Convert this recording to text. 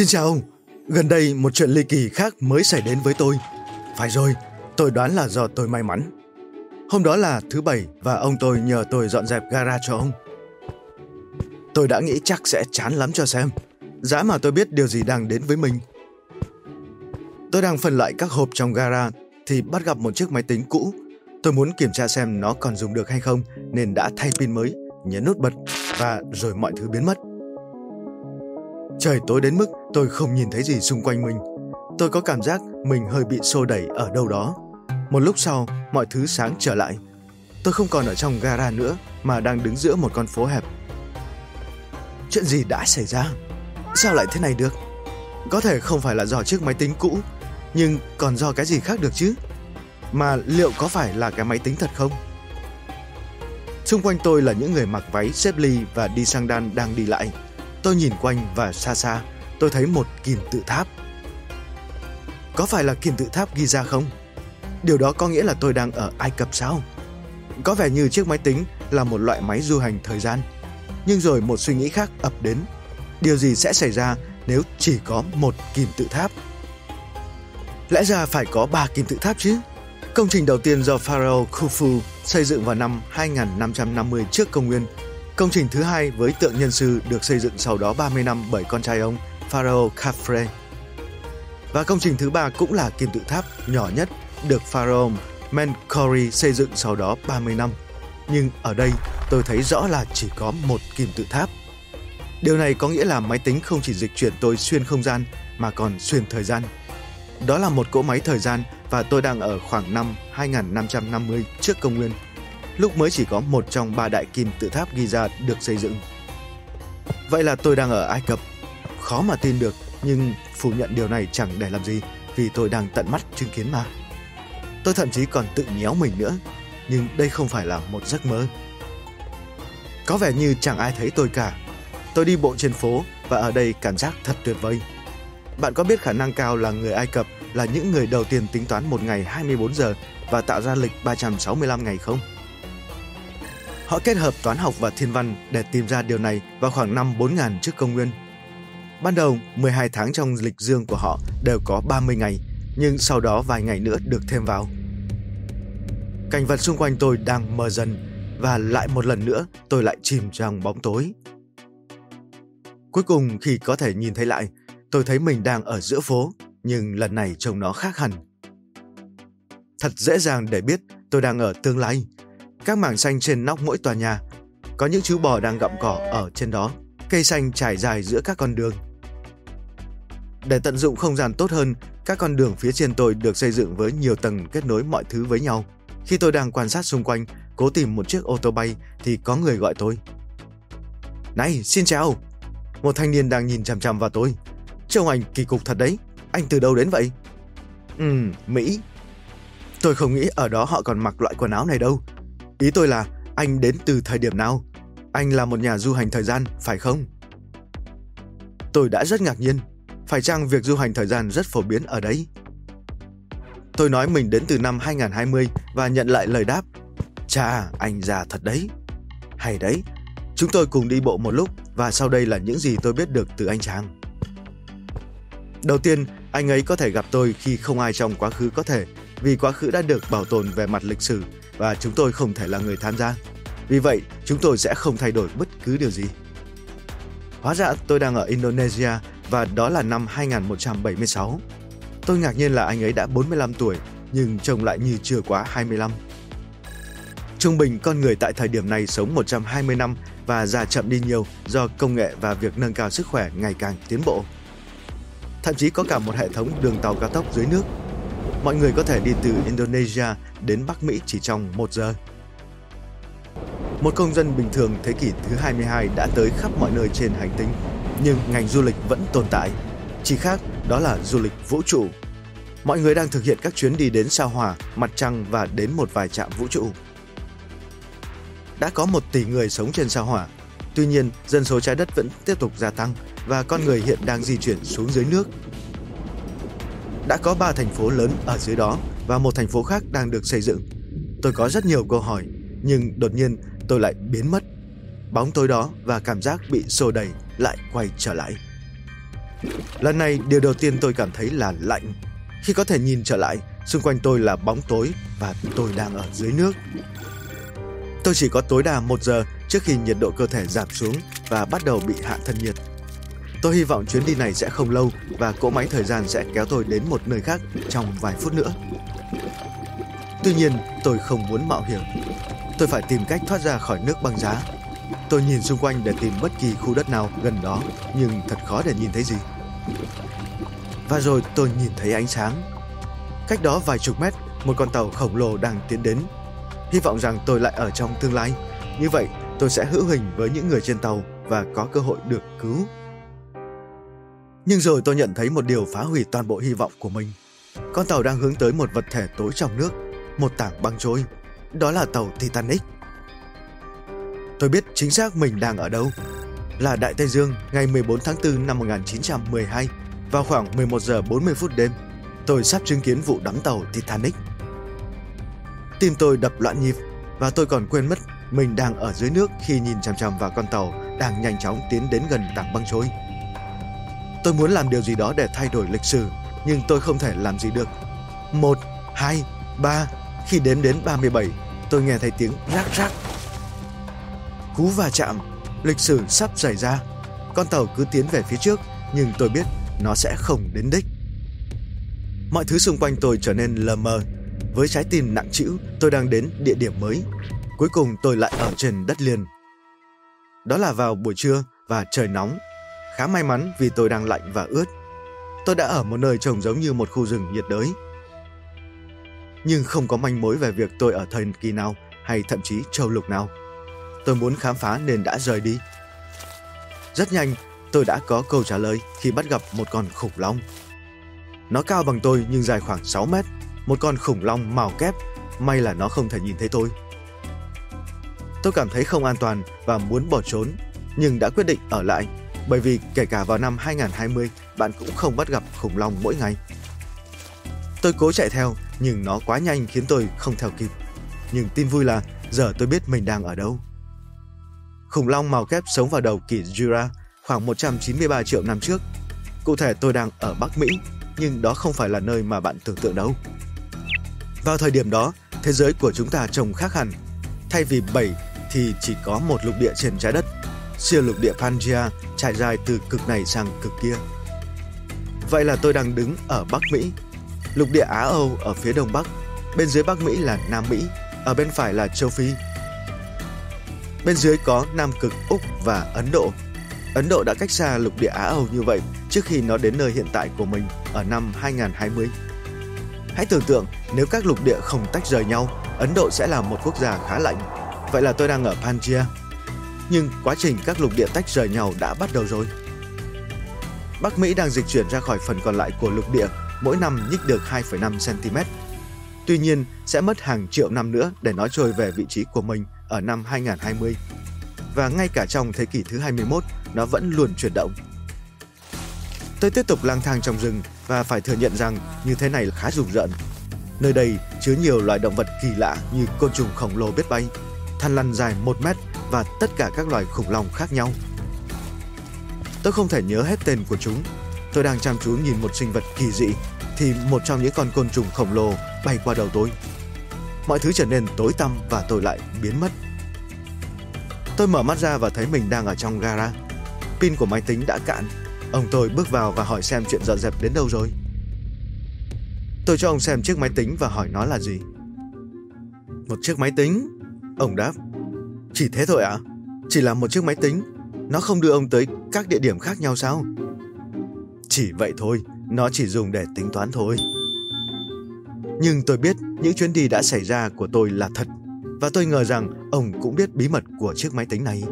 Xin chào ông, gần đây một chuyện ly kỳ khác mới xảy đến với tôi. Phải rồi, tôi đoán là do tôi may mắn. Hôm đó là thứ bảy và ông tôi nhờ tôi dọn dẹp gara cho ông. Tôi đã nghĩ chắc sẽ chán lắm cho xem. Giá mà tôi biết điều gì đang đến với mình. Tôi đang phân loại các hộp trong gara thì bắt gặp một chiếc máy tính cũ. Tôi muốn kiểm tra xem nó còn dùng được hay không nên đã thay pin mới, nhấn nút bật và rồi mọi thứ biến mất. Trời tối đến mức tôi không nhìn thấy gì xung quanh mình. Tôi có cảm giác mình hơi bị xô đẩy ở đâu đó. Một lúc sau, mọi thứ sáng trở lại. Tôi không còn ở trong gara nữa mà đang đứng giữa một con phố hẹp. Chuyện gì đã xảy ra? Sao lại thế này được? Có thể không phải là do chiếc máy tính cũ, nhưng còn do cái gì khác được chứ? Mà liệu có phải là cái máy tính thật không? Xung quanh tôi là những người mặc váy xếp ly và đi sang đan đang đi lại. Tôi nhìn quanh và xa xa, tôi thấy một kim tự tháp. Có phải là kim tự tháp Giza không? Điều đó có nghĩa là tôi đang ở Ai Cập sao? Có vẻ như chiếc máy tính là một loại máy du hành thời gian. Nhưng rồi một suy nghĩ khác ập đến. Điều gì sẽ xảy ra nếu chỉ có một kim tự tháp? Lẽ ra phải có ba kim tự tháp chứ? Công trình đầu tiên do Pharaoh Khufu xây dựng vào năm 2550 trước công nguyên. Công trình thứ hai với tượng nhân sư được xây dựng sau đó 30 năm bởi con trai ông Pharaoh Khafre. Và công trình thứ ba cũng là kim tự tháp nhỏ nhất được Pharaoh Menkaure xây dựng sau đó 30 năm. Nhưng ở đây tôi thấy rõ là chỉ có một kim tự tháp. Điều này có nghĩa là máy tính không chỉ dịch chuyển tôi xuyên không gian mà còn xuyên thời gian. Đó là một cỗ máy thời gian và tôi đang ở khoảng năm 2550 trước công nguyên, lúc mới chỉ có một trong ba đại kim tự tháp Giza được xây dựng. Vậy là tôi đang ở Ai Cập. Khó mà tin được, nhưng phủ nhận điều này chẳng để làm gì vì tôi đang tận mắt chứng kiến mà. Tôi thậm chí còn tự nhéo mình nữa, nhưng đây không phải là một giấc mơ. Có vẻ như chẳng ai thấy tôi cả. Tôi đi bộ trên phố và ở đây cảm giác thật tuyệt vời. Bạn có biết khả năng cao là người Ai Cập là những người đầu tiên tính toán một ngày 24 giờ và tạo ra lịch 365 ngày không? Họ kết hợp toán học và thiên văn để tìm ra điều này vào khoảng năm 4000 trước công nguyên. Ban đầu, 12 tháng trong lịch dương của họ đều có 30 ngày, nhưng sau đó vài ngày nữa được thêm vào. Cảnh vật xung quanh tôi đang mờ dần và lại một lần nữa tôi lại chìm trong bóng tối. Cuối cùng khi có thể nhìn thấy lại, tôi thấy mình đang ở giữa phố, nhưng lần này trông nó khác hẳn. Thật dễ dàng để biết tôi đang ở tương lai. Các mảng xanh trên nóc mỗi tòa nhà, có những chú bò đang gặm cỏ ở trên đó, cây xanh trải dài giữa các con đường. Để tận dụng không gian tốt hơn, các con đường phía trên tôi được xây dựng với nhiều tầng kết nối mọi thứ với nhau. Khi tôi đang quan sát xung quanh, cố tìm một chiếc ô tô bay thì có người gọi tôi. Này, xin chào! Một thanh niên đang nhìn chằm chằm vào tôi. Trông anh kỳ cục thật đấy. Anh từ đâu đến vậy? ừ Mỹ. Tôi không nghĩ ở đó họ còn mặc loại quần áo này đâu. Ý tôi là anh đến từ thời điểm nào? Anh là một nhà du hành thời gian, phải không? Tôi đã rất ngạc nhiên. Phải chăng việc du hành thời gian rất phổ biến ở đấy? Tôi nói mình đến từ năm 2020 và nhận lại lời đáp. Chà, anh già thật đấy. Hay đấy, chúng tôi cùng đi bộ một lúc và sau đây là những gì tôi biết được từ anh chàng. Đầu tiên, anh ấy có thể gặp tôi khi không ai trong quá khứ có thể, vì quá khứ đã được bảo tồn về mặt lịch sử và chúng tôi không thể là người tham gia. Vì vậy, chúng tôi sẽ không thay đổi bất cứ điều gì. Hóa ra tôi đang ở Indonesia và đó là năm 2176. Tôi ngạc nhiên là anh ấy đã 45 tuổi, nhưng trông lại như chưa quá 25. Trung bình con người tại thời điểm này sống 120 năm và già chậm đi nhiều do công nghệ và việc nâng cao sức khỏe ngày càng tiến bộ. Thậm chí có cả một hệ thống đường tàu cao tốc dưới nước. Mọi người có thể đi từ Indonesia đến Bắc Mỹ chỉ trong một giờ. Một công dân bình thường thế kỷ thứ 22 đã tới khắp mọi nơi trên hành tinh, nhưng ngành du lịch vẫn tồn tại. Chỉ khác đó là du lịch vũ trụ. Mọi người đang thực hiện các chuyến đi đến sao hỏa, mặt trăng và đến một vài trạm vũ trụ. Đã có một tỷ người sống trên sao hỏa. Tuy nhiên, dân số trái đất vẫn tiếp tục gia tăng và con người hiện đang di chuyển xuống dưới nước. Đã có ba thành phố lớn ở dưới đó và một thành phố khác đang được xây dựng. Tôi có rất nhiều câu hỏi, nhưng đột nhiên tôi lại biến mất. Bóng tối đó và cảm giác bị xô đẩy lại quay trở lại. Lần này điều đầu tiên tôi cảm thấy là lạnh. Khi có thể nhìn trở lại, xung quanh tôi là bóng tối và tôi đang ở dưới nước. Tôi chỉ có tối đa một giờ trước khi nhiệt độ cơ thể giảm xuống và bắt đầu bị hạ thân nhiệt. Tôi hy vọng chuyến đi này sẽ không lâu và cỗ máy thời gian sẽ kéo tôi đến một nơi khác trong vài phút nữa. Tuy nhiên, tôi không muốn mạo hiểm. Tôi phải tìm cách thoát ra khỏi nước băng giá. Tôi nhìn xung quanh để tìm bất kỳ khu đất nào gần đó, nhưng thật khó để nhìn thấy gì. Và rồi tôi nhìn thấy ánh sáng. Cách đó vài chục mét, một con tàu khổng lồ đang tiến đến. Hy vọng rằng tôi lại ở trong tương lai. Như vậy, tôi sẽ hữu hình với những người trên tàu và có cơ hội được cứu. Nhưng rồi tôi nhận thấy một điều phá hủy toàn bộ hy vọng của mình. Con tàu đang hướng tới một vật thể tối trong nước, một tảng băng trôi. Đó là tàu Titanic. Tôi biết chính xác mình đang ở đâu. Là Đại Tây Dương ngày 14 tháng 4 năm 1912 vào khoảng 11 giờ 40 phút đêm. Tôi sắp chứng kiến vụ đắm tàu Titanic. Tim tôi đập loạn nhịp và tôi còn quên mất mình đang ở dưới nước khi nhìn chằm chằm vào con tàu đang nhanh chóng tiến đến gần tảng băng trôi. Tôi muốn làm điều gì đó để thay đổi lịch sử, nhưng tôi không thể làm gì được. Một, hai, ba, khi đếm đến 37, tôi nghe thấy tiếng rác rác. Cú va chạm, lịch sử sắp xảy ra. Con tàu cứ tiến về phía trước, nhưng tôi biết nó sẽ không đến đích. Mọi thứ xung quanh tôi trở nên lờ mờ. Với trái tim nặng trĩu, tôi đang đến địa điểm mới. Cuối cùng tôi lại ở trên đất liền. Đó là vào buổi trưa và trời nóng Khá may mắn vì tôi đang lạnh và ướt. Tôi đã ở một nơi trông giống như một khu rừng nhiệt đới. Nhưng không có manh mối về việc tôi ở thời kỳ nào hay thậm chí châu lục nào. Tôi muốn khám phá nên đã rời đi. Rất nhanh, tôi đã có câu trả lời khi bắt gặp một con khủng long. Nó cao bằng tôi nhưng dài khoảng 6 mét, một con khủng long màu kép, may là nó không thể nhìn thấy tôi. Tôi cảm thấy không an toàn và muốn bỏ trốn, nhưng đã quyết định ở lại bởi vì kể cả vào năm 2020, bạn cũng không bắt gặp khủng long mỗi ngày. Tôi cố chạy theo, nhưng nó quá nhanh khiến tôi không theo kịp. Nhưng tin vui là giờ tôi biết mình đang ở đâu. Khủng long màu kép sống vào đầu kỷ Jura khoảng 193 triệu năm trước. Cụ thể tôi đang ở Bắc Mỹ, nhưng đó không phải là nơi mà bạn tưởng tượng đâu. Vào thời điểm đó, thế giới của chúng ta trông khác hẳn. Thay vì 7 thì chỉ có một lục địa trên trái đất siêu lục địa Pangea trải dài từ cực này sang cực kia. Vậy là tôi đang đứng ở Bắc Mỹ, lục địa Á Âu ở phía đông bắc, bên dưới Bắc Mỹ là Nam Mỹ, ở bên phải là châu Phi. Bên dưới có Nam Cực Úc và Ấn Độ. Ấn Độ đã cách xa lục địa Á Âu như vậy trước khi nó đến nơi hiện tại của mình ở năm 2020. Hãy tưởng tượng nếu các lục địa không tách rời nhau, Ấn Độ sẽ là một quốc gia khá lạnh. Vậy là tôi đang ở Pangea, nhưng quá trình các lục địa tách rời nhau đã bắt đầu rồi. Bắc Mỹ đang dịch chuyển ra khỏi phần còn lại của lục địa, mỗi năm nhích được 2,5 cm. Tuy nhiên, sẽ mất hàng triệu năm nữa để nó trôi về vị trí của mình ở năm 2020. Và ngay cả trong thế kỷ thứ 21, nó vẫn luôn chuyển động. Tôi tiếp tục lang thang trong rừng và phải thừa nhận rằng như thế này là khá rùng rợn. Nơi đây chứa nhiều loài động vật kỳ lạ như côn trùng khổng lồ biết bay, thằn lằn dài 1 mét và tất cả các loài khủng long khác nhau. Tôi không thể nhớ hết tên của chúng. Tôi đang chăm chú nhìn một sinh vật kỳ dị, thì một trong những con côn trùng khổng lồ bay qua đầu tôi. Mọi thứ trở nên tối tăm và tôi lại biến mất. Tôi mở mắt ra và thấy mình đang ở trong gara. Pin của máy tính đã cạn. Ông tôi bước vào và hỏi xem chuyện dọn dẹp đến đâu rồi. Tôi cho ông xem chiếc máy tính và hỏi nó là gì. Một chiếc máy tính? Ông đáp. Chỉ thế thôi ạ? À? Chỉ là một chiếc máy tính, nó không đưa ông tới các địa điểm khác nhau sao? Chỉ vậy thôi, nó chỉ dùng để tính toán thôi. Nhưng tôi biết những chuyến đi đã xảy ra của tôi là thật và tôi ngờ rằng ông cũng biết bí mật của chiếc máy tính này.